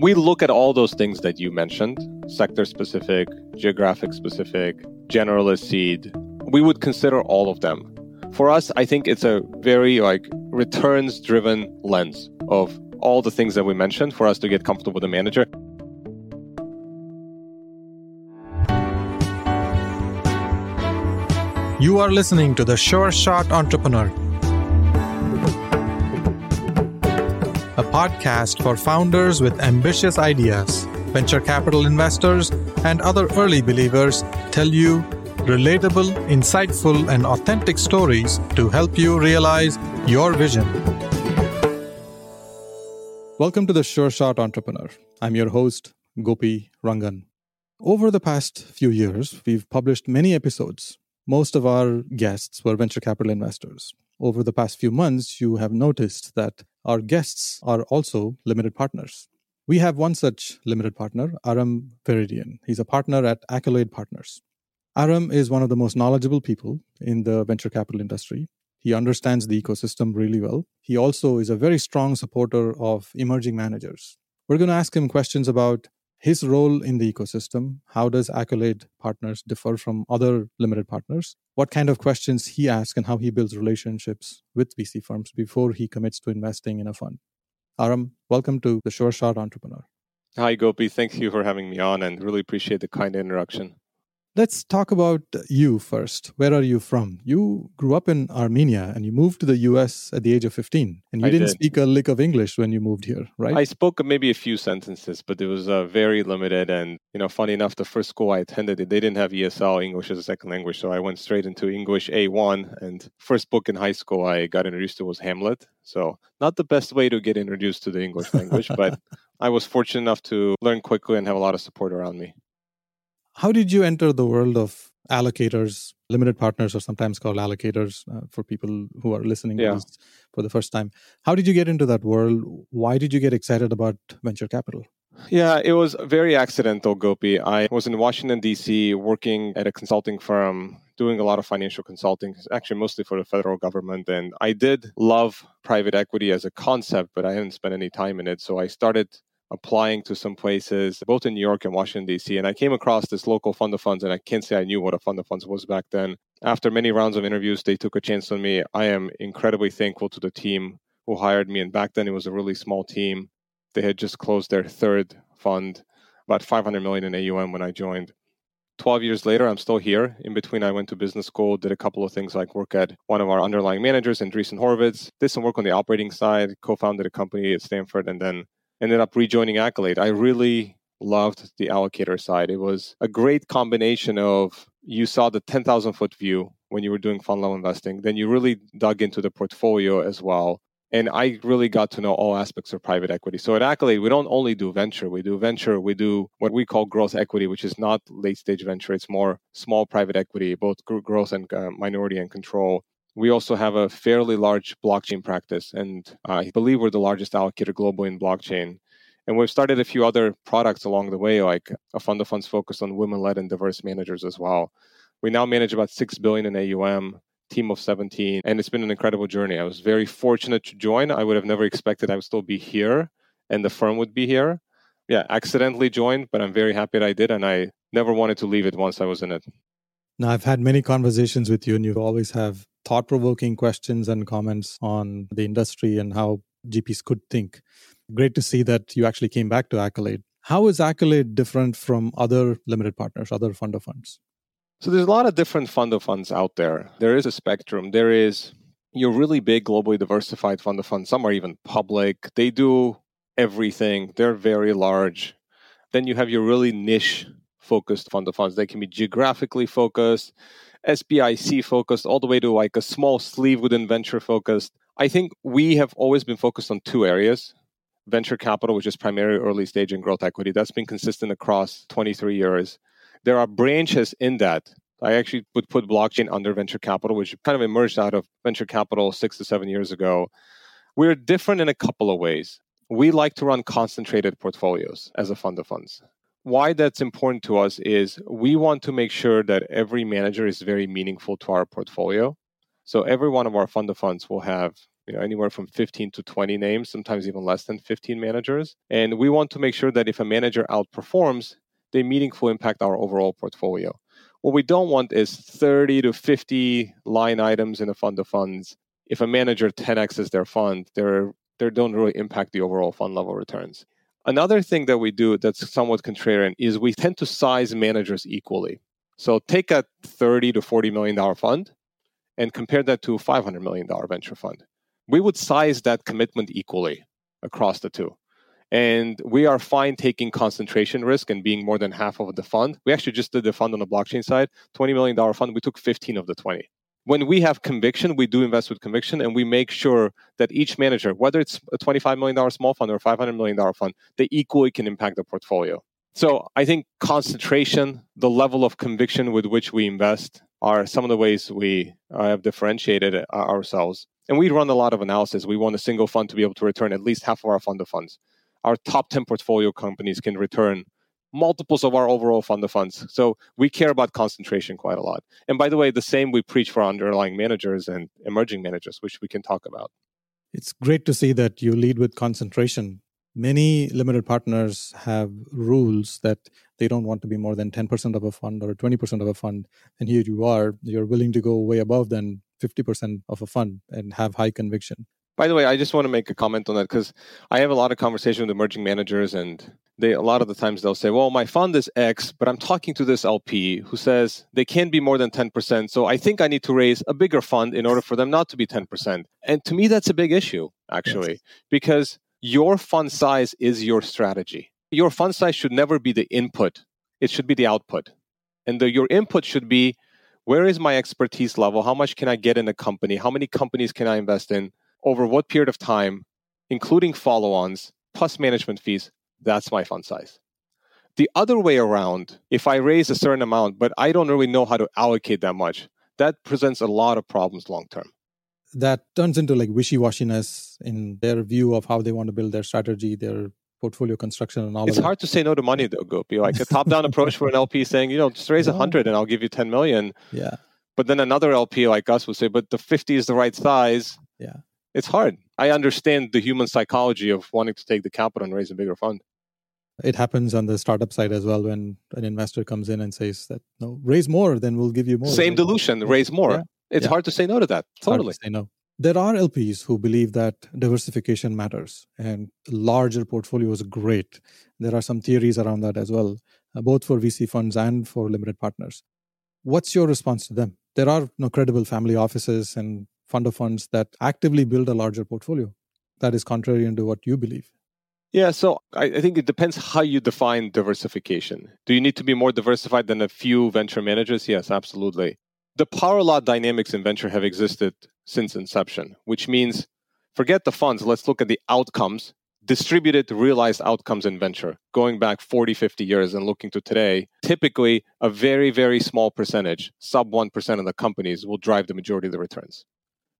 We look at all those things that you mentioned sector specific, geographic specific, generalist seed. We would consider all of them. For us, I think it's a very like returns driven lens of all the things that we mentioned for us to get comfortable with the manager. You are listening to the Sure Shot Entrepreneur, a podcast for founders with ambitious ideas. Venture capital investors and other early believers tell you relatable, insightful, and authentic stories to help you realize your vision. Welcome to the Sure Shot Entrepreneur. I'm your host, Gopi Rangan. Over the past few years, we've published many episodes most of our guests were venture capital investors. Over the past few months, you have noticed that our guests are also limited partners. We have one such limited partner, Aram Verdiyan. He's a partner at Accolade Partners. Aram is one of the most knowledgeable people in the venture capital industry. He understands the ecosystem really well. He also is a very strong supporter of emerging managers. We're going to ask him questions about his role in the ecosystem. How does Accolade Partners differ from other limited partners? What kind of questions he asks and how he builds relationships with VC firms before he commits to investing in a fund. Aram, welcome to the Sure Shot Entrepreneur. Hi, Gopi. Thank you for having me on and really appreciate the kind introduction. Let's talk about you first. Where are you from? You grew up in Armenia and you moved to the US at the age of 15. And you I didn't did. speak a lick of English when you moved here, right? I spoke maybe a few sentences, but it was uh, very limited. And, you know, funny enough, the first school I attended, they didn't have ESL, English as a second language. So I went straight into English A1. And first book in high school I got introduced to was Hamlet. So not the best way to get introduced to the English language, but I was fortunate enough to learn quickly and have a lot of support around me. How did you enter the world of allocators, limited partners, or sometimes called allocators uh, for people who are listening Yeah. for the first time? How did you get into that world? Why did you get excited about venture capital? Yeah, it was very accidental, Gopi. I was in Washington, D.C., working at a consulting firm, doing a lot of financial consulting, actually mostly for the federal government. And I did love private equity as a concept, but I hadn't spent any time in it. So I started applying to some places, both in New York and Washington, D.C. And I came across this local fund of funds, and I can't say I knew what a fund of funds was back then. After many rounds of interviews, they took a chance on me. I am incredibly thankful to the team who hired me. And back then, it was a really small team. They had just closed their third fund, about 500 million in AUM when I joined. 12 years later, I'm still here. In between, I went to business school, did a couple of things like work at one of our underlying managers, Andreessen Horowitz, did some work on the operating side, co founded a company at Stanford, and then ended up rejoining Accolade. I really loved the allocator side. It was a great combination of you saw the 10,000 foot view when you were doing fund level investing, then you really dug into the portfolio as well. And I really got to know all aspects of private equity. So at Accolade, we don't only do venture. We do venture. We do what we call growth equity, which is not late stage venture. It's more small private equity, both growth and uh, minority and control. We also have a fairly large blockchain practice, and I believe we're the largest allocator globally in blockchain. And we've started a few other products along the way, like a fund of funds focused on women-led and diverse managers as well. We now manage about six billion in AUM, team of 17, and it's been an incredible journey. I was very fortunate to join. I would have never expected I would still be here and the firm would be here. Yeah, accidentally joined, but I'm very happy that I did, and I never wanted to leave it once I was in it. Now, I've had many conversations with you, and you always have thought provoking questions and comments on the industry and how GPs could think. Great to see that you actually came back to Accolade. How is Accolade different from other limited partners, other fund of funds? So there's a lot of different fund of funds out there. There is a spectrum. There is your really big, globally diversified fund of funds. Some are even public. They do everything. They're very large. Then you have your really niche focused fund of funds. They can be geographically focused, SBIC focused, all the way to like a small sleeve within venture focused. I think we have always been focused on two areas venture capital, which is primarily early stage and growth equity. That's been consistent across 23 years. There are branches in that. I actually would put blockchain under venture capital, which kind of emerged out of venture capital six to seven years ago. We're different in a couple of ways. We like to run concentrated portfolios as a fund of funds. Why that's important to us is we want to make sure that every manager is very meaningful to our portfolio. So every one of our fund of funds will have you know, anywhere from 15 to 20 names, sometimes even less than 15 managers. And we want to make sure that if a manager outperforms, they meaningfully impact our overall portfolio. What we don't want is 30 to 50 line items in a fund of funds. If a manager 10x's their fund, they're, they don't really impact the overall fund level returns. Another thing that we do that's somewhat contrarian is we tend to size managers equally. So take a 30 to 40 million dollar fund and compare that to a 500 million dollar venture fund. We would size that commitment equally across the two. And we are fine taking concentration risk and being more than half of the fund. We actually just did the fund on the blockchain side, $20 million fund. We took 15 of the 20. When we have conviction, we do invest with conviction and we make sure that each manager, whether it's a $25 million small fund or a $500 million fund, they equally can impact the portfolio. So I think concentration, the level of conviction with which we invest are some of the ways we uh, have differentiated uh, ourselves. And we run a lot of analysis. We want a single fund to be able to return at least half of our fund of funds our top 10 portfolio companies can return multiples of our overall fund of funds. So we care about concentration quite a lot. And by the way, the same we preach for underlying managers and emerging managers, which we can talk about. It's great to see that you lead with concentration. Many limited partners have rules that they don't want to be more than 10% of a fund or 20% of a fund. And here you are, you're willing to go way above than 50% of a fund and have high conviction. By the way, I just want to make a comment on that because I have a lot of conversation with emerging managers, and they a lot of the times they'll say, "Well, my fund is X, but I'm talking to this LP who says they can't be more than 10%, so I think I need to raise a bigger fund in order for them not to be 10%." And to me, that's a big issue actually, yes. because your fund size is your strategy. Your fund size should never be the input; it should be the output, and the, your input should be where is my expertise level? How much can I get in a company? How many companies can I invest in? over what period of time, including follow ons plus management fees, that's my fund size. The other way around, if I raise a certain amount, but I don't really know how to allocate that much, that presents a lot of problems long term. That turns into like wishy washiness in their view of how they want to build their strategy, their portfolio construction, and all it's hard to say no to money, though, Gopi. Like a top down approach for an LP saying, you know, just raise a hundred and I'll give you 10 million. Yeah. But then another LP like us would say, but the 50 is the right size. Yeah it's hard. I understand the human psychology of wanting to take the capital and raise a bigger fund. It happens on the startup side as well when an investor comes in and says that no, raise more, then we'll give you more. Same dilution, raise more. Yeah. It's yeah. hard to say no to that. Totally. To say no. There are LPs who believe that diversification matters and larger portfolios are great. There are some theories around that as well, uh, both for VC funds and for limited partners. What's your response to them? There are no credible family offices and fund of funds that actively build a larger portfolio. That is contrary to what you believe. Yeah, so I, I, think it depends how you define diversification. Do you need to be more diversified than a few venture managers? Yes, absolutely. The power law dynamics in venture have existed since inception, which means forget the funds, let's look at the outcomes, distributed realized outcomes in venture, going back 40, 50 years and looking to today. Typically, a very, very small percentage, sub 1% of the companies, will drive the majority of the returns.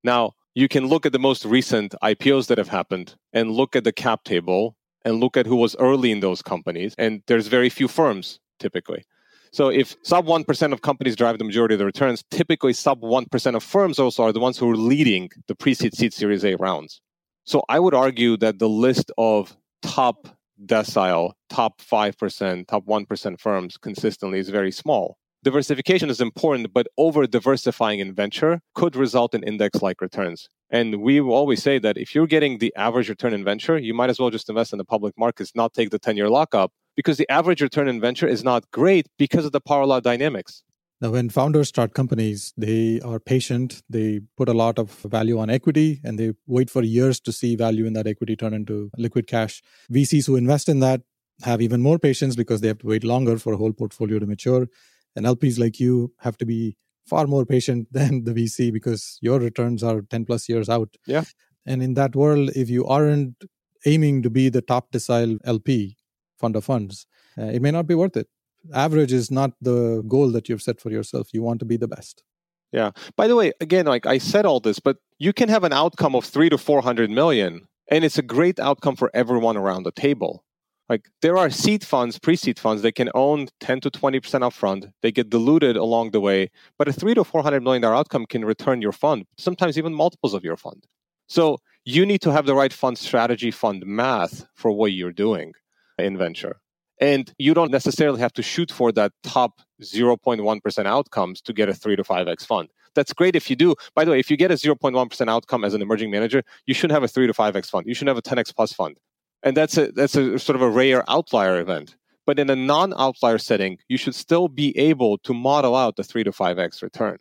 Now, you can look at the most recent IPOs that have happened and look at the cap table and look at who was early in those companies. And there's very few firms typically. So if sub 1% of companies drive the majority of the returns, typically sub 1% of firms also are the ones who are leading the pre-seed seed series A rounds. So I would argue that the list of top decile, top 5%, top 1% firms consistently is very small diversification is important, but over diversifying in venture could result in index like returns. And we always say that if you're getting the average return in venture, you might as well just invest in the public markets, not take the 10 year lockup, because the average return in venture is not great because of the power law dynamics. Now, when founders start companies, they are patient. They put a lot of value on equity and they wait for years to see value in that equity turn into liquid cash. VCs who invest in that have even more patience because they have to wait longer for a whole portfolio to mature. And LPs like you have to be far more patient than the VC because your returns are 10 plus years out. Yeah. And in that world, if you aren't aiming to be the top decile LP fund of funds, uh, it may not be worth it. Average is not the goal that you've set for yourself. You want to be the best. Yeah. By the way, again, like I said all this, but you can have an outcome of three to 400 million, and it's a great outcome for everyone around the table. Like there are seed funds, pre-seed funds, they can own 10 to 20% upfront. They get diluted along the way, but a three to four hundred million dollar outcome can return your fund, sometimes even multiples of your fund. So you need to have the right fund strategy, fund math for what you're doing in venture. And you don't necessarily have to shoot for that top 0.1% outcomes to get a 3 to 5x fund. That's great if you do. By the way, if you get a 0.1% outcome as an emerging manager, you shouldn't have a 3 to 5x fund. You should have a 10x plus fund. And that's a that's a sort of a rare outlier event. But in a non-outlier setting, you should still be able to model out the 3 to 5x return.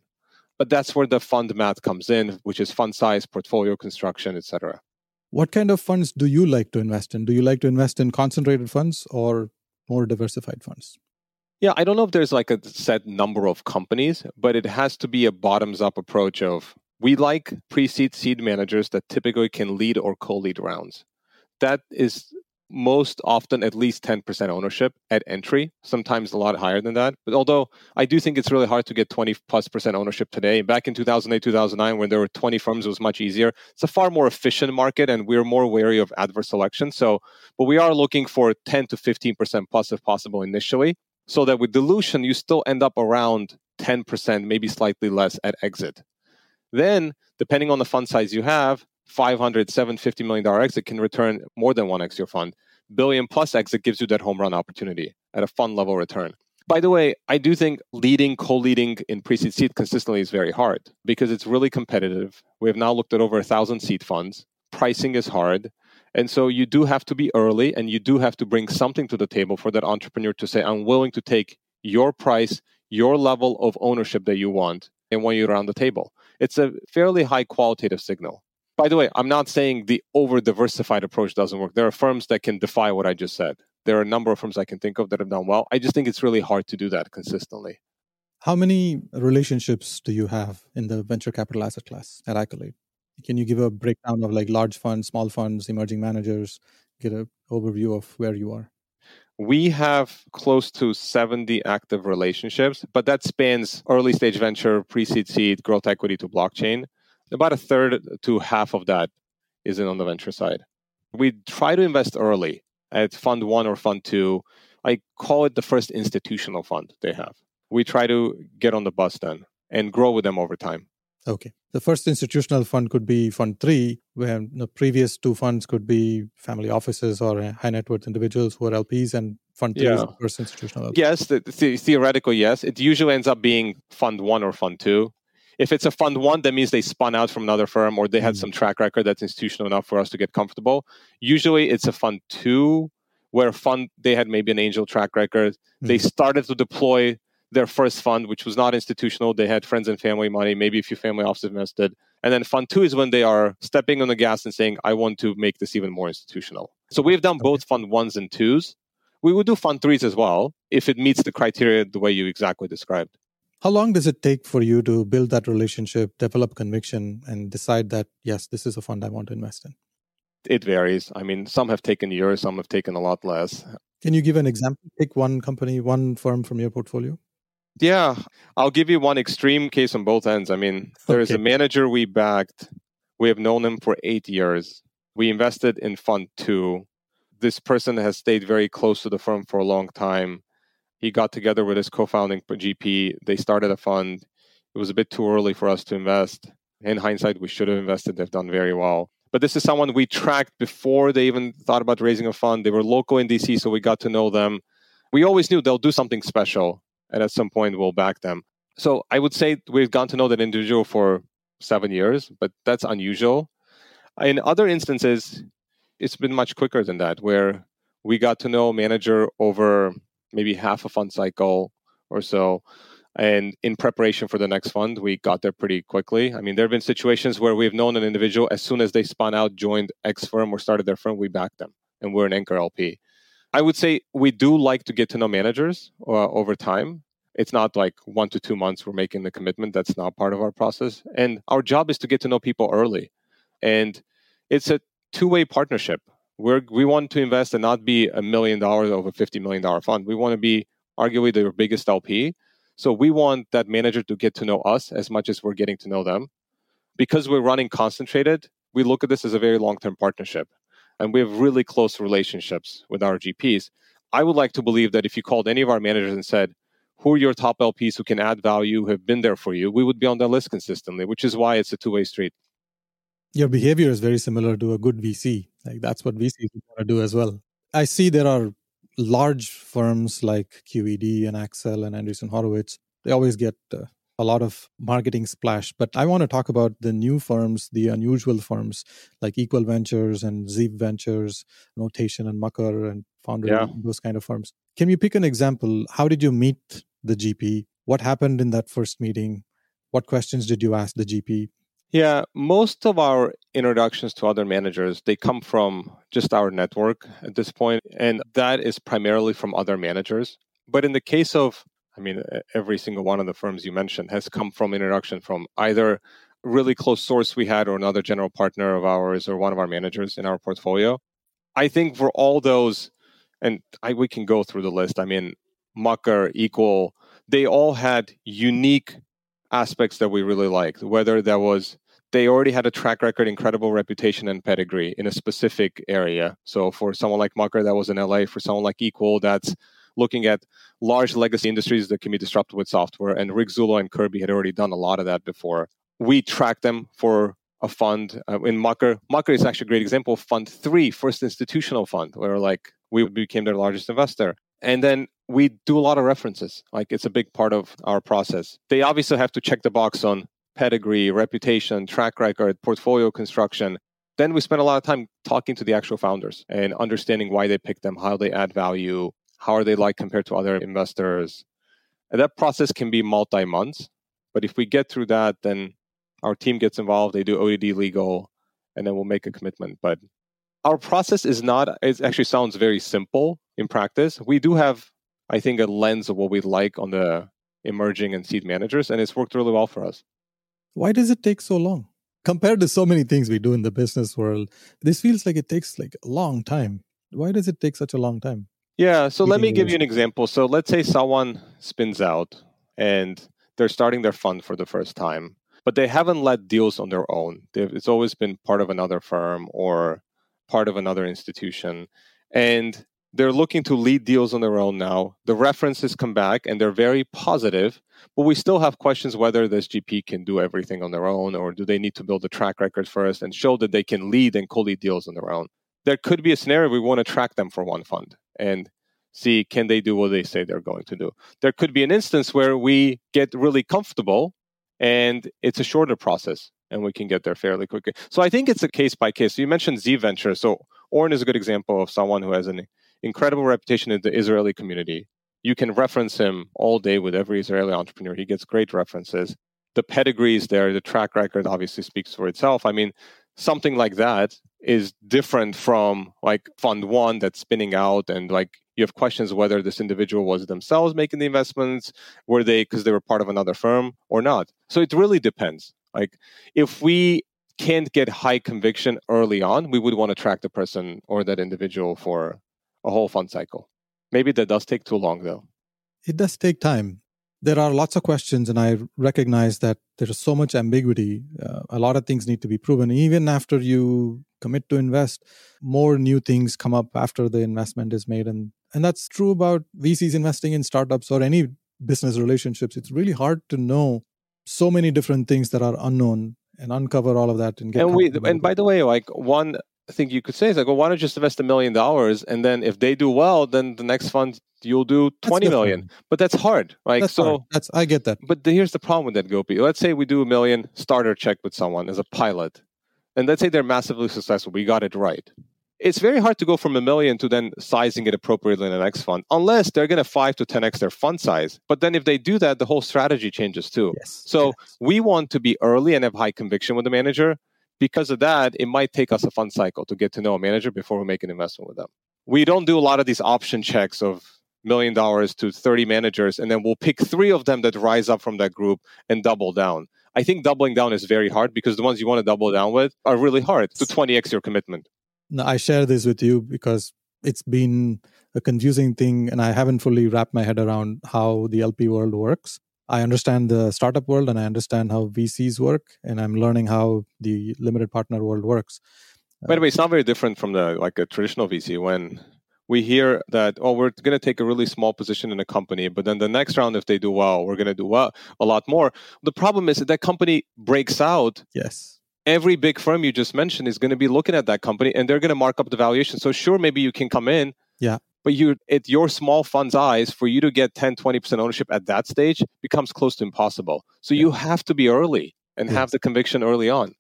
But that's where the fund math comes in, which is fund size, portfolio construction, etc. What kind of funds do you like to invest in? Do you like to invest in concentrated funds or more diversified funds? Yeah, I don't know if there's like a set number of companies, but it has to be a bottoms up approach of we like pre seed seed managers that typically can lead or co lead rounds. That is most often at least 10% ownership at entry, sometimes a lot higher than that. But although I do think it's really hard to get 20 plus percent ownership today, back in 2008, 2009, when there were 20 firms, it was much easier. It's a far more efficient market and we're more wary of adverse selection. So, but we are looking for 10 to 15% plus if possible initially, so that with dilution, you still end up around 10%, maybe slightly less at exit. Then, depending on the fund size you have, 500, 750 million dollar exit can return more than 1x your fund. Billion plus exit gives you that home run opportunity at a fund level return. By the way, I do think leading, co-leading in pre-seed seed consistently is very hard because it's really competitive. We have now looked at over a thousand seed funds. Pricing is hard. And so you do have to be early and you do have to bring something to the table for that entrepreneur to say, I'm willing to take your price, your level of ownership that you want, and want you around the table. It's a fairly high qualitative signal. By the way, I'm not saying the over diversified approach doesn't work. There are firms that can defy what I just said. There are a number of firms I can think of that have done well. I just think it's really hard to do that consistently. How many relationships do you have in the venture capital asset class at Accolade? Can you give a breakdown of like large funds, small funds, emerging managers? Get an overview of where you are. We have close to 70 active relationships, but that spans early stage venture, pre seed seed, growth equity to blockchain about a third to half of that is in on the venture side. We try to invest early at fund one or fund two. I call it the first institutional fund they have. We try to get on the bus then and grow with them over time. Okay. The first institutional fund could be fund three, where the previous two funds could be family offices or high net worth individuals who are LPs, and fund three yeah. is the first institutional. LP. Yes, the, the, theoretically, yes. It usually ends up being fund one or fund two. If it's a fund one, that means they spun out from another firm or they had mm. some track record that's institutional enough for us to get comfortable. Usually it's a fund two where fund they had maybe an angel track record. Mm. They started to deploy their first fund, which was not institutional. They had friends and family money, maybe a few family offices invested. And then fund two is when they are stepping on the gas and saying, I want to make this even more institutional. So we've done both fund ones and twos. We would do fund threes as well if it meets the criteria the way you exactly described. How long does it take for you to build that relationship, develop conviction, and decide that, yes, this is a fund I want to invest in? It varies. I mean, some have taken years, some have taken a lot less. Can you give an example? Pick one company, one firm from your portfolio. Yeah, I'll give you one extreme case on both ends. I mean, there's okay. a manager we backed. We have known him for eight years. We invested in Fund Two. This person has stayed very close to the firm for a long time. He got together with his co-founding GP. They started a fund. It was a bit too early for us to invest. In hindsight, we should have invested. They've done very well. But this is someone we tracked before they even thought about raising a fund. They were local in DC, so we got to know them. We always knew they'll do something special, and at some point we'll back them. So I would say we've gotten to know that individual for seven years, but that's unusual. In other instances, it's been much quicker than that, where we got to know manager over maybe half a fund cycle or so. And in preparation for the next fund, we got there pretty quickly. I mean, there have been situations where we've known an individual as soon as they spun out, joined X firm, or started their firm, we backed them, and we're an anchor LP. I would say we do like to get to know managers uh, over time. It's not like one to two months we're making the commitment. That's not part of our process. And our job is to get to know people early. And it's a two way partnership we're, we want to invest and not be a million dollars a $50 million fund. We want to be arguably the biggest LP. So we want that manager to get to know us as much as we're getting to know them. Because we're running concentrated, we look at this as a very long term partnership. And we have really close relationships with our GPs. I would like to believe that if you called any of our managers and said, who are your top LPs who can add value, who have been there for you, we would be on that list consistently, which is why it's a two way street. Your behavior is very similar to a good VC. Like that's what VCs want to do as well. I see there are large firms like QED and Accel and Andreessen Horowitz. They always get uh, a lot of marketing splash. But I want to talk about the new firms, the unusual firms like Equal Ventures and Zeev Ventures, Notation and Mucker and Founder, yeah. those kind of firms. Can you pick an example? How did you meet the GP? What happened in that first meeting? What questions did you ask the GP? Yeah, most of our introductions to other managers, they come from just our network at this point, and that is primarily from other managers. But in the case of I mean, every single one of the firms you mentioned has come from introduction from either really close source we had or another general partner of ours or one of our managers in our portfolio. I think for all those, and I, we can go through the list. I mean, Mucker, Equal, they all had unique aspects that we really liked, whether that was they already had a track record, incredible reputation and pedigree in a specific area. So for someone like Mucker, that was in LA. For someone like Equal, that's looking at large legacy industries that can be disrupted with software. And Rick Zullo and Kirby had already done a lot of that before. We track them for a fund uh, in Mucker. Mucker is actually a great example Fund Three, first institutional fund, where like we became their largest investor. And then we do a lot of references. Like it's a big part of our process. They obviously have to check the box on pedigree, reputation, track record, portfolio construction. Then we spend a lot of time talking to the actual founders and understanding why they pick them, how they add value, how are they like compared to other investors? And that process can be multi months. But if we get through that, then our team gets involved, they do ODD legal, and then we'll make a commitment. But our process is not, it actually sounds very simple in practice. We do have, I think, a lens of what we like on the emerging and seed managers, and it's worked really well for us. Why does it take so long? Compared to so many things we do in the business world, this feels like it takes like a long time. Why does it take such a long time? Yeah. So let me give you an example. So let's say someone spins out and they're starting their fund for the first time, but they haven't led deals on their own. They've, it's always been part of another firm or part of another institution. And they're looking to lead deals on their own now. The references come back and they're very positive, but we still have questions whether this GP can do everything on their own or do they need to build a track record first and show that they can lead and co lead deals on their own. There could be a scenario we want to track them for one fund and see can they do what they say they're going to do. There could be an instance where we get really comfortable and it's a shorter process and we can get there fairly quickly. So I think it's a case by case. So you mentioned Zeev Venture. So Oren is a good example of someone who has an incredible reputation in the Israeli community. You can reference him all day with every Israeli entrepreneur. He gets great references. The pedigrees there. The track record obviously speaks for itself. I mean, something like that is different from like fund one that's spinning out and like you have questions whether this individual was themselves making the investments were they because they were part of another firm or not so it really depends like if we can't get high conviction early on we would want to track the person or that individual for a whole fund cycle. Maybe that does take too long though. It does take time. There are lots of questions and i recognize that there's so much ambiguity. Uh, a lot of things need to be proven. Even after you commit to invest more new things come up after the investment is made and and that's true about vcs investing in startups or any business relationships. It's really hard to know so many different things that are unknown and uncover all of that and get and we and by the way like one thing you could say is like well why don't you just invest a million dollars and then if they do well then the next fund you'll do 20 million. but that's hard right that's so hard. that's i get that. But the, here's the problem with that gopi. Let's say we do a million starter check with someone as a pilot and let's say they're massively successful. We got it right it's very hard to go from a million to then sizing it appropriately in the next fund unless they're going to 5 to 10x their fund size. But then if they do that the whole strategy changes too. Yes. so yes. we want to be early and have high conviction with the manager. Because of that it might take us a fund cycle to get to know a manager before we make an investment with them. We don't do a lot of these option checks of million dollars to 30 managers and then we'll pick three of them that rise up from that group and double down. I think doubling down is very hard because the ones you want to double down with are really hard to 20x your commitment i share this with you because it's been a confusing thing and i haven't fully wrapped my head around how the lp world works. I understand the startup world and i understand how vcs work and i'm learning how the limited partner world works. By the way uh, it's not very different from the like a traditional vc when we hear that oh we're going to take a really small position in a company but then the next round if they do well we're going to do well a lot more. The problem is that that company breaks out yes every big firm you just mentioned is going to be looking at that company and they're going to mark up the valuation. So sure, maybe you can come in. Yeah. But you at your small fund's eyes, for you to get 10, 20% ownership at that stage becomes close to impossible. So yeah. you have to be early and have the conviction early on.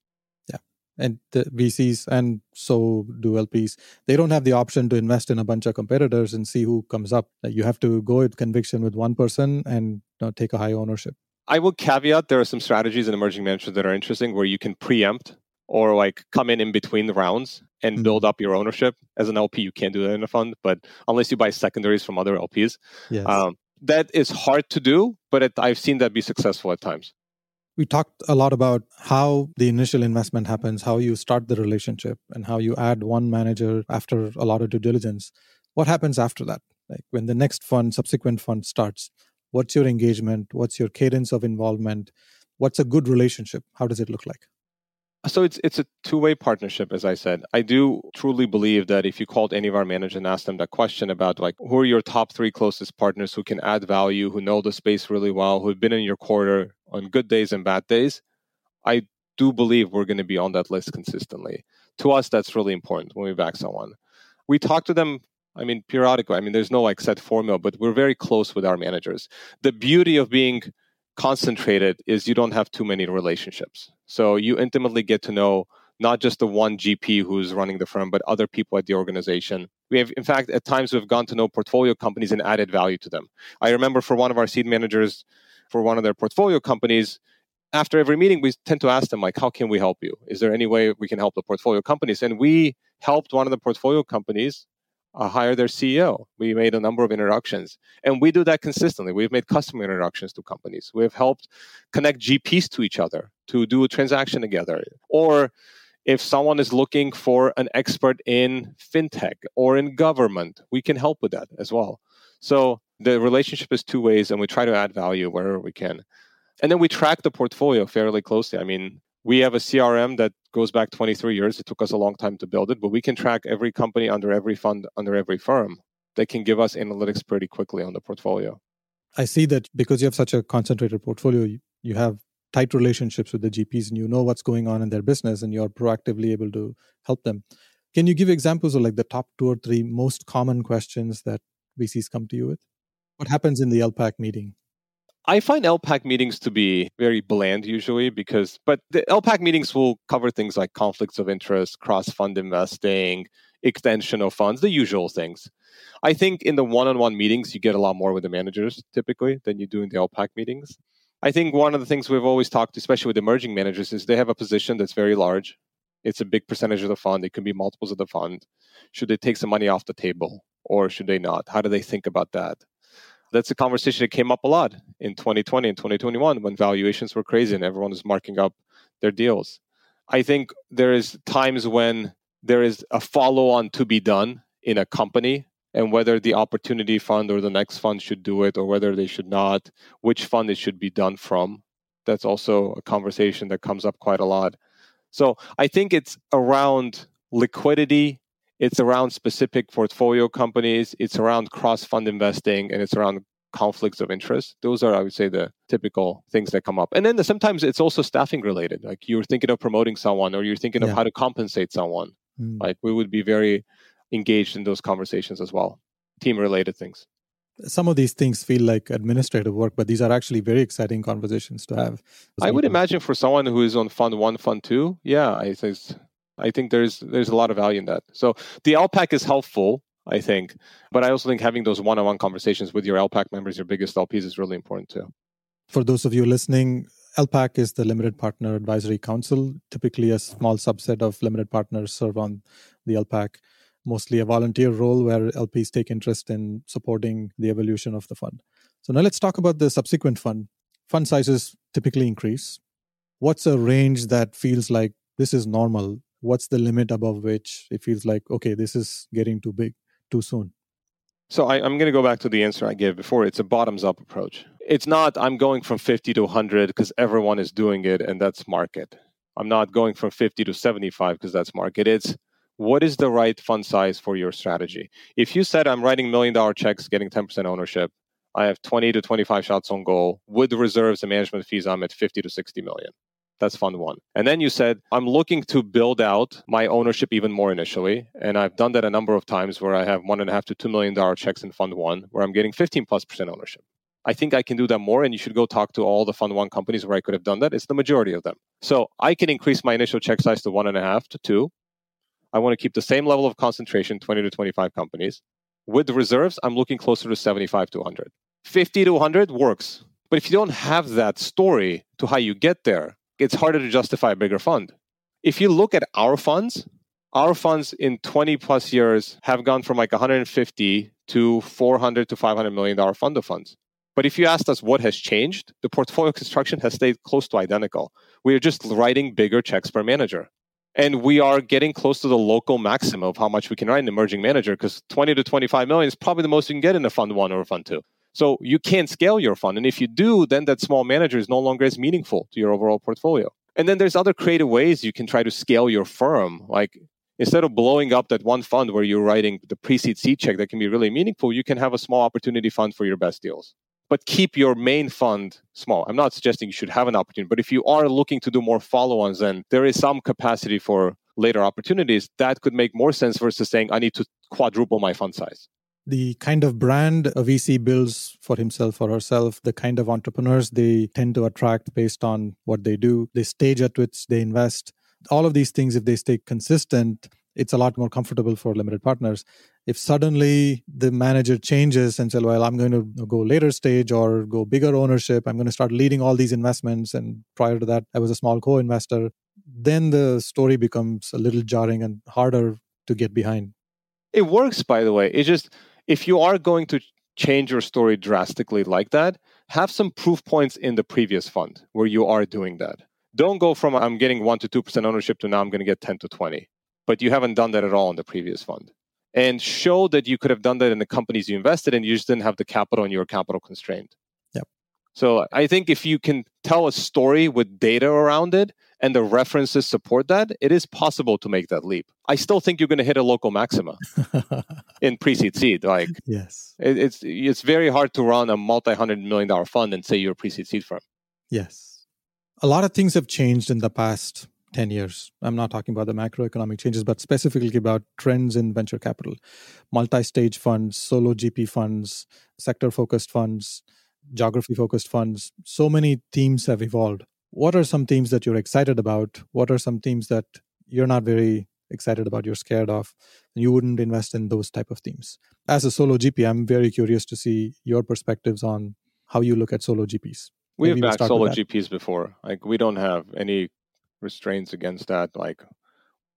Yeah. And the VCs and so do LPs. They don't have the option to invest in a bunch of competitors and see who comes up. You have to go with conviction with one person and you know, take a high ownership. I will caveat there are some strategies in emerging management that are interesting where you can preempt or like come in in between the rounds and mm-hmm. build up your ownership. As an LP, you can't do that in a fund, but unless you buy secondaries from other LPs, yes. um, that is hard to do. But it, I've seen that be successful at times. We talked a lot about how the initial investment happens, how you start the relationship, and how you add one manager after a lot of due diligence. What happens after that? Like when the next fund, subsequent fund starts, What's your engagement? What's your cadence of involvement? What's a good relationship? How does it look like? So it's it's a two-way partnership, as I said. I do truly believe that if you called any of our managers and asked them that question about like who are your top three closest partners who can add value, who know the space really well, who have been in your quarter on good days and bad days, I do believe we're going to be on that list consistently. To us, that's really important when we back someone. We talk to them I mean, periodically. I mean, there's no like set formula, but we're very close with our managers. The beauty of being concentrated is you don't have too many relationships. So you intimately get to know not just the one GP who's running the firm, but other people at the organization. We have, in fact, at times we've gone to know portfolio companies and added value to them. I remember for one of our seed managers, for one of their portfolio companies, after every meeting, we tend to ask them, like, how can we help you? Is there any way we can help the portfolio companies? And we helped one of the portfolio companies uh, hire their CEO. We made a number of introductions, and we do that consistently. We've made customer introductions to companies. We've helped connect GPs to each other to do a transaction together. Or if someone is looking for an expert in fintech or in government, we can help with that as well. So the relationship is two ways, and we try to add value wherever we can. And then we track the portfolio fairly closely. I mean, we have a CRM that goes back 23 years. It took us a long time to build it, but we can track every company under every fund, under every firm. They can give us analytics pretty quickly on the portfolio. I see that because you have such a concentrated portfolio, you have tight relationships with the GPs and you know what's going on in their business and you're proactively able to help them. Can you give examples of like the top two or three most common questions that VCs come to you with? What happens in the LPAC meeting? I find LPAC meetings to be very bland usually because, but the LPAC meetings will cover things like conflicts of interest, cross fund investing, extension of funds, the usual things. I think in the one on one meetings, you get a lot more with the managers typically than you do in the LPAC meetings. I think one of the things we've always talked, especially with emerging managers, is they have a position that's very large. It's a big percentage of the fund. It can be multiples of the fund. Should they take some money off the table or should they not? How do they think about that? That's a conversation that came up a lot in 2020 and 2021 when valuations were crazy and everyone was marking up their deals. I think there is times when there is a follow on to be done in a company and whether the opportunity fund or the next fund should do it or whether they should not, which fund it should be done from. That's also a conversation that comes up quite a lot. So I think it's around liquidity it's around specific portfolio companies, it's around cross fund investing, and it's around conflicts of interest. Those are, I would say, the typical things that come up. And then sometimes it's also staffing related. Like you're thinking of promoting someone or you're thinking yeah. of how to compensate someone. Mm. Like we would be very engaged in those conversations as well, team related things. Some of these things feel like administrative work, but these are actually very exciting conversations to have. I would imagine for someone who is on fund one, fund two, yeah, I think I think there's there's a lot of value in that. So the LPAC is helpful, I think, but I also think having those one-on-one conversations with your LPAC members, your biggest LPs, is really important too. For those of you listening, LPAC is the Limited Partner Advisory Council. Typically, a small subset of limited partners serve on the LPAC, mostly a volunteer role where LPs take interest in supporting the evolution of the fund. So now let's talk about the subsequent fund. Fund sizes typically increase. What's a range that feels like this is normal what's the limit above which it feels like okay this is getting too big too soon so I, am going to go back to the answer i gave before. It's a bottoms up approach. It's not i'm going from 50 to 100 because everyone is doing it and that's market. I'm not going from 50 to 75 because that's market. It's what is the right fund size for your strategy? If you said i'm writing million dollar checks getting 10% ownership i have 20 to 25 shots on goal with reserves and management fees i'm at 50 to 60 million That's fund one. And then you said, I'm looking to build out my ownership even more initially. And I've done that a number of times where I have one and a half to two million dollar checks in fund one, where I'm getting 15 plus percent ownership. I think I can do that more. And you should go talk to all the fund one companies where I could have done that. It's the majority of them. So I can increase my initial check size to one and a half to two. I want to keep the same level of concentration, 20 to 25 companies. With the reserves, I'm looking closer to 75 to 100. 50 to 100 works. But if you don't have that story to how you get there, it's harder to justify a bigger fund. If you look at our funds, our funds in 20 plus years have gone from like 150 to 400 to 500 million dollar fund of funds. But if you asked us what has changed, the portfolio construction has stayed close to identical. We are just writing bigger checks per manager. And we are getting close to the local maximum of how much we can write in emerging manager because 20 to 25 million is probably the most you can get in a fund one or a fund two. So you can't scale your fund. And if you do, then that small manager is no longer as meaningful to your overall portfolio. And then there's other creative ways you can try to scale your firm. Like instead of blowing up that one fund where you're writing the pre-seed seed check that can be really meaningful, you can have a small opportunity fund for your best deals. But keep your main fund small. I'm not suggesting you should have an opportunity, but if you are looking to do more follow-ons, then there is some capacity for later opportunities. That could make more sense versus saying I need to quadruple my fund size the kind of brand a VC builds for himself or herself, the kind of entrepreneurs they tend to attract based on what they do, the stage at which they invest, all of these things, if they stay consistent, it's a lot more comfortable for limited partners. If suddenly the manager changes and says, well, I'm going to go later stage or go bigger ownership, I'm going to start leading all these investments. And prior to that, I was a small co investor, then the story becomes a little jarring and harder to get behind. It works, by the way. It's just if you are going to change your story drastically like that, have some proof points in the previous fund where you are doing that. Don't go from I'm getting 1 to 2% ownership to now I'm going to get 10 to 20. But you haven't done that at all in the previous fund. And show that you could have done that in the companies you invested in, you just didn't have the capital and you were capital constrained. Yep. So I think if you can tell a story with data around it, and the references support that, it is possible to make that leap. I still think you're going to hit a local maxima in pre-seed seed. Like, yes, it, it's it's very hard to run a multi-hundred million dollar fund and say you're a pre-seed seed firm. Yes, a lot of things have changed in the past 10 years. I'm not talking about the macroeconomic changes, but specifically about trends in venture capital, multi stage funds, solo GP funds, sector focused funds, geography focused funds. So many themes have evolved what are some themes that you're excited about? What are some themes that you're not very excited about, you're scared of, and you wouldn't invest in those type of themes? As a solo GP, I'm very curious to see your perspectives on how you look at solo GPs. We have backed solo GPs before. Like we don't have any restraints against that. Like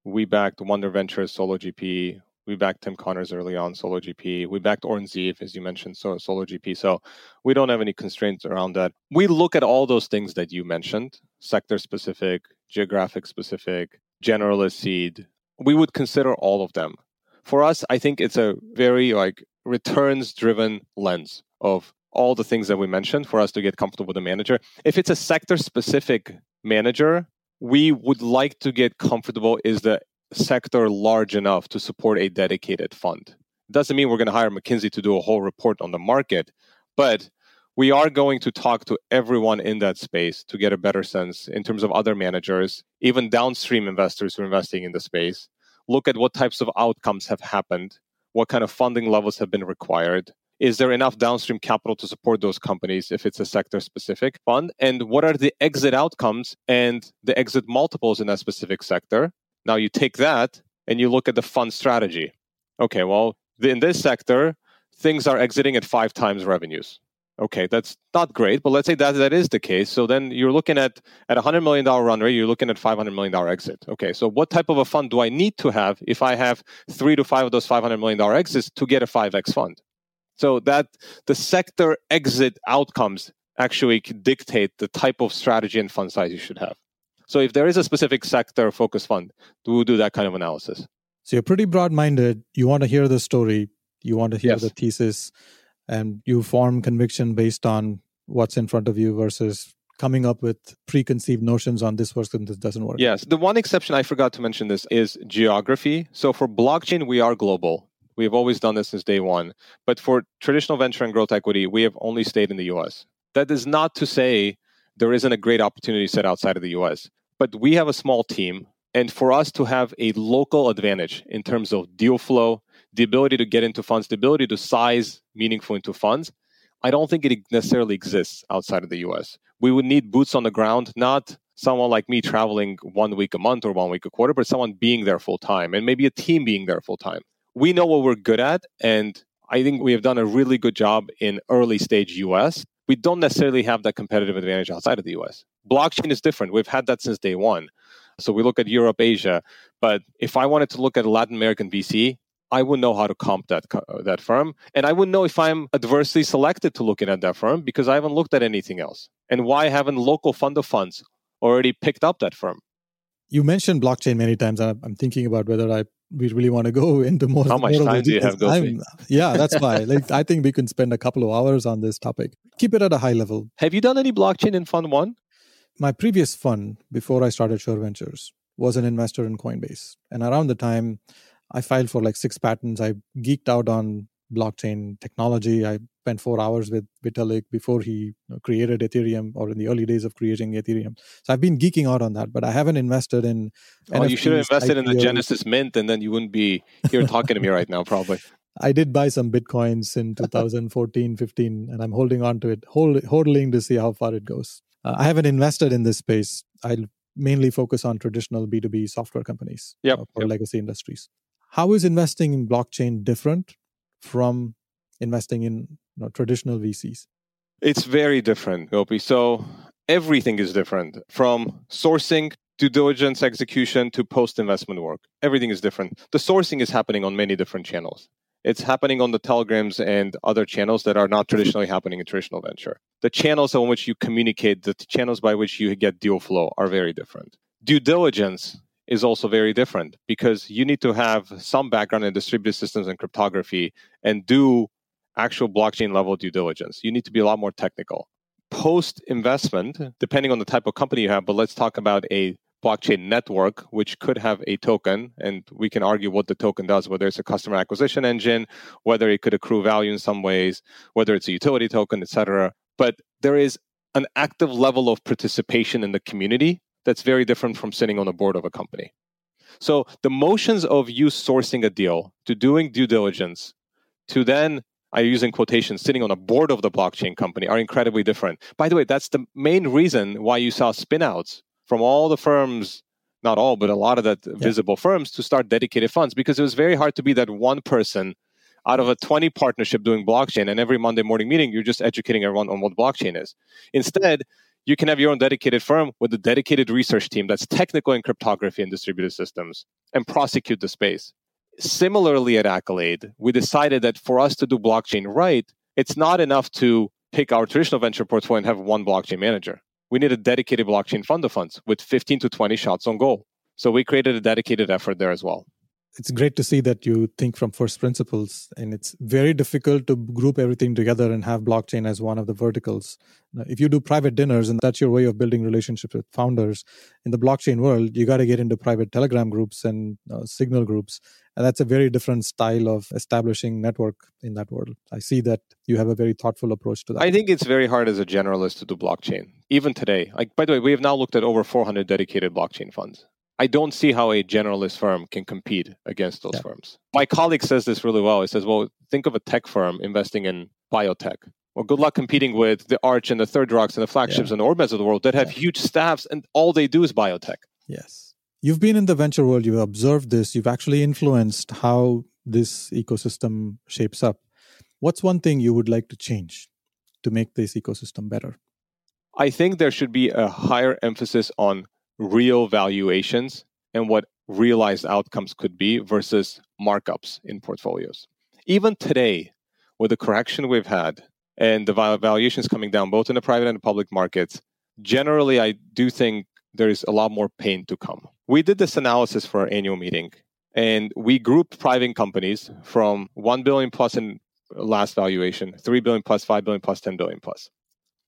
we backed Wonder Ventures solo GP. We backed Tim Connors early on, solo GP. We backed Oren Zeev, as you mentioned, so solo GP. So we don't have any constraints around that. We look at all those things that you mentioned, sector specific, geographic specific, generalist seed. We would consider all of them. For us, I think it's a very like returns driven lens of all the things that we mentioned for us to get comfortable with the manager. If it's a sector specific manager, we would like to get comfortable is the sector large enough to support a dedicated fund. Doesn't mean we're going to hire McKinsey to do a whole report on the market, but we are going to talk to everyone in that space to get a better sense in terms of other managers, even downstream investors who are investing in the space. Look at what types of outcomes have happened, what kind of funding levels have been required. Is there enough downstream capital to support those companies if it's a sector specific fund? And what are the exit outcomes and the exit multiples in that specific sector? Now you take that and you look at the fund strategy. Okay, well, in this sector, things are exiting at five times revenues. Okay, that's not great, but let's say that that is the case. So then you're looking at at a hundred million dollar run rate, you're looking at five hundred million dollar exit. Okay, so what type of a fund do I need to have if I have three to five of those five hundred million dollar exits to get a five x fund? So that the sector exit outcomes actually dictate the type of strategy and fund size you should have. So if there is a specific sector focus fund, we'll do that kind of analysis. So you're pretty broad minded. You want to hear the story, you want to hear yes. the thesis, and you form conviction based on what's in front of you versus coming up with preconceived notions on this works and this doesn't work. Yes. The one exception I forgot to mention this is geography. So for blockchain, we are global. We have always done this since day one. But for traditional venture and growth equity, we have only stayed in the US. That is not to say there isn't a great opportunity set outside of the US. But we have a small team. And for us to have a local advantage in terms of deal flow, the ability to get into funds, the ability to size meaningful into funds, I don't think it necessarily exists outside of the US. We would need boots on the ground, not someone like me traveling one week a month or one week a quarter, but someone being there full time and maybe a team being there full time. We know what we're good at. And I think we have done a really good job in early stage US. We don't necessarily have that competitive advantage outside of the US. Blockchain is different. We've had that since day one. So we look at Europe, Asia. But if I wanted to look at a Latin American VC, I wouldn't know how to comp that uh, that firm, and I wouldn't know if I'm adversely selected to looking at that firm because I haven't looked at anything else. And why haven't local fund of funds already picked up that firm? You mentioned blockchain many times. I'm thinking about whether I we really want to go into more. How much more time do you have, Yeah, that's why. like, I think we can spend a couple of hours on this topic. Keep it at a high level. Have you done any blockchain in Fund One? My previous fund, before I started Sure Ventures, was an investor in Coinbase, and around the time I filed for like six patents. I geeked out on blockchain technology. I spent four hours with Vitalik before he you know, created Ethereum or in the early days of creating Ethereum. So I've been geeking out on that, but I haven't invested in. Oh, NFTs, you should have invested IPO. in the Genesis Mint, and then you wouldn't be here talking to me right now, probably. I did buy some bitcoins in 2014, 15, and I'm holding on to it, hold, holding to see how far it goes. Uh, I haven't invested in this space. I mainly focus on traditional B2B software companies yep, uh, or yep. legacy industries. How is investing in blockchain different from investing in you know, traditional VCs? It's very different, Gopi. So everything is different from sourcing, due diligence, execution to post investment work. Everything is different. The sourcing is happening on many different channels. It's happening on the telegrams and other channels that are not traditionally happening in traditional venture. The channels on which you communicate, the channels by which you get deal flow are very different. Due diligence is also very different because you need to have some background in distributed systems and cryptography and do actual blockchain level due diligence. You need to be a lot more technical. Post investment, depending on the type of company you have, but let's talk about a blockchain network, which could have a token, and we can argue what the token does, whether it's a customer acquisition engine, whether it could accrue value in some ways, whether it's a utility token, etc. But there is an active level of participation in the community that's very different from sitting on the board of a company. So the motions of you sourcing a deal to doing due diligence to then I use in quotation sitting on a board of the blockchain company are incredibly different. By the way, that's the main reason why you saw spinouts from all the firms, not all, but a lot of the yeah. visible firms to start dedicated funds because it was very hard to be that one person out of a 20 partnership doing blockchain and every Monday morning meeting you're just educating everyone on what blockchain is. Instead, you can have your own dedicated firm with a dedicated research team that's technical in cryptography and distributed systems and prosecute the space. Similarly, at Accolade, we decided that for us to do blockchain right, it's not enough to pick our traditional venture portfolio and have one blockchain manager. We need a dedicated blockchain fund of funds with 15 to 20 shots on goal. So we created a dedicated effort there as well it's great to see that you think from first principles and it's very difficult to group everything together and have blockchain as one of the verticals. Now, if you do private dinners and that's your way of building relationships with founders in the blockchain world you got to get into private telegram groups and uh, signal groups and that's a very different style of establishing network in that world. I see that you have a very thoughtful approach to that. I think it's very hard as a generalist to do blockchain even today. Like by the way we have now looked at over 400 dedicated blockchain funds I don't see how a generalist firm can compete against those yeah. firms. My colleague says this really well. He says, well, think of a tech firm investing in biotech. Well, good luck competing with the Arch and the Third Rocks and the flagships yeah. and the OrbiMeds of the world that have yeah. huge staffs and all they do is biotech. Yes. You've been in the venture world, you've observed this, you've actually influenced how this ecosystem shapes up. What's one thing you would like to change to make this ecosystem better? I think there should be a higher emphasis on real valuations and what realized outcomes could be versus markups in portfolios. Even today, with the correction we've had and the valuations coming down both in the private and the public markets, generally, I do think there is a lot more pain to come. We did this analysis for our annual meeting, and we grouped private companies from 1 billion plus in last valuation, 3 billion plus, 5 billion plus, 10 billion plus.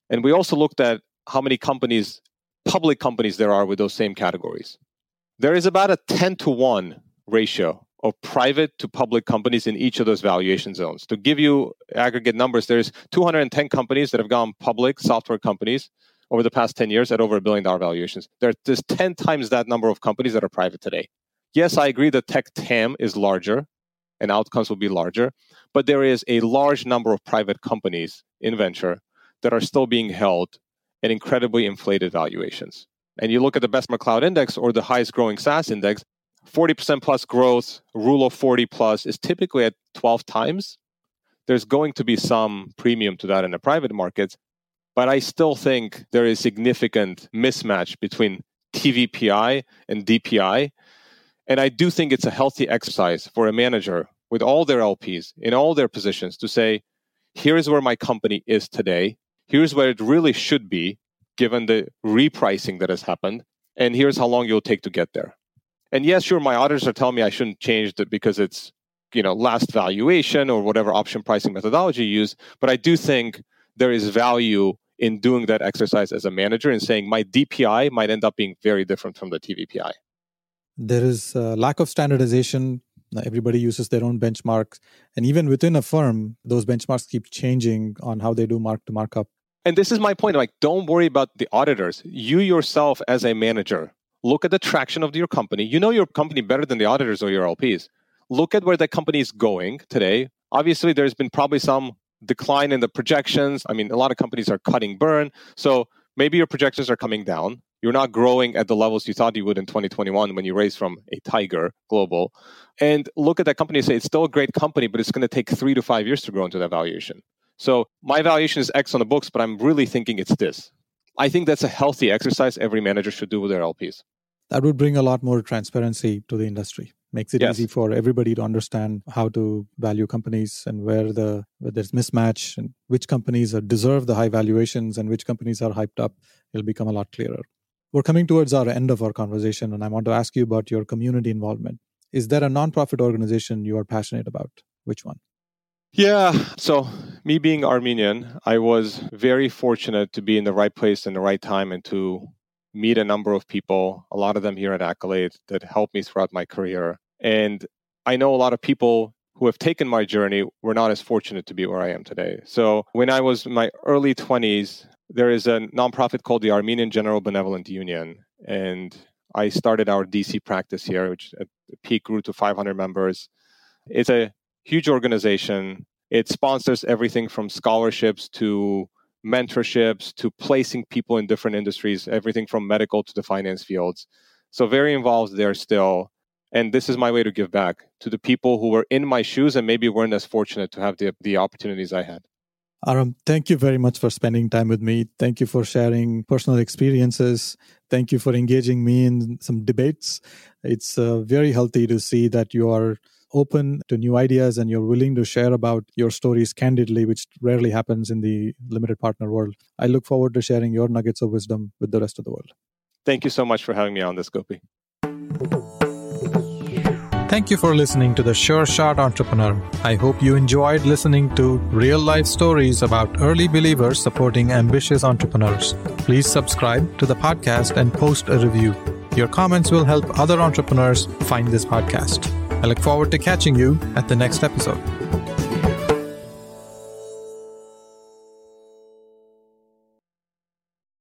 And we also looked at how many companies public companies there are with those same categories. There is about a 10 to 1 ratio of private to public companies in each of those valuation zones. To give you aggregate numbers, there's 210 companies that have gone public, software companies, over the past 10 years at over a billion dollar valuations. There's 10 times that number of companies that are private today. Yes, I agree the tech TAM is larger and outcomes will be larger, but there is a large number of private companies in venture that are still being held at incredibly inflated valuations. And you look at the best cloud index or the highest growing SaaS index, 40% plus growth, rule of 40 plus is typically at 12 times. There's going to be some premium to that in the private markets, but I still think there is significant mismatch between TVPI and DPI. And I do think it's a healthy exercise for a manager with all their LPs in all their positions to say, here's where my company is today. Here's where it really should be given the repricing that has happened. And here's how long you'll take to get there. And yes, sure, my auditors are telling me I shouldn't change it because it's, you know, last valuation or whatever option pricing methodology you use. But I do think there is value in doing that exercise as a manager and saying my DPI might end up being very different from the TVPI. There is a lack of standardization. Everybody uses their own benchmarks. And even within a firm, those benchmarks keep changing on how they do mark to markup. And this is my point. Like, don't worry about the auditors. You yourself, as a manager, look at the traction of your company. You know your company better than the auditors or your LPs. Look at where the company is going today. Obviously, there's been probably some decline in the projections. I mean, a lot of companies are cutting burn. So maybe your projections are coming down. You're not growing at the levels you thought you would in 2021 when you raised from a tiger global. And look at that company and say it's still a great company, but it's going to take three to five years to grow into that valuation. So my valuation is X on the books, but I'm really thinking it's this. I think that's a healthy exercise every manager should do with their LPs. That would bring a lot more transparency to the industry. Makes it yes. easy for everybody to understand how to value companies and where the where there's mismatch and which companies are, deserve the high valuations and which companies are hyped up. It'll become a lot clearer. We're coming towards our end of our conversation, and I want to ask you about your community involvement. Is there a nonprofit organization you are passionate about? Which one? Yeah. So, me being Armenian, I was very fortunate to be in the right place in the right time and to meet a number of people, a lot of them here at Accolade, that helped me throughout my career. And I know a lot of people who have taken my journey were not as fortunate to be where I am today. So, when I was in my early 20s, there is a nonprofit called the Armenian General Benevolent Union. And I started our DC practice here, which at the peak grew to 500 members. It's a huge organization. It sponsors everything from scholarships to mentorships to placing people in different industries, everything from medical to the finance fields. So, very involved there still. And this is my way to give back to the people who were in my shoes and maybe weren't as fortunate to have the, the opportunities I had. Aram, thank you very much for spending time with me. Thank you for sharing personal experiences. Thank you for engaging me in some debates. It's uh, very healthy to see that you are open to new ideas and you're willing to share about your stories candidly, which rarely happens in the limited partner world. I look forward to sharing your nuggets of wisdom with the rest of the world. Thank you so much for having me on this, Gopi. Thank you for listening to The Sure Shot Entrepreneur. I hope you enjoyed listening to real life stories about early believers supporting ambitious entrepreneurs. Please subscribe to the podcast and post a review. Your comments will help other entrepreneurs find this podcast. I look forward to catching you at the next episode.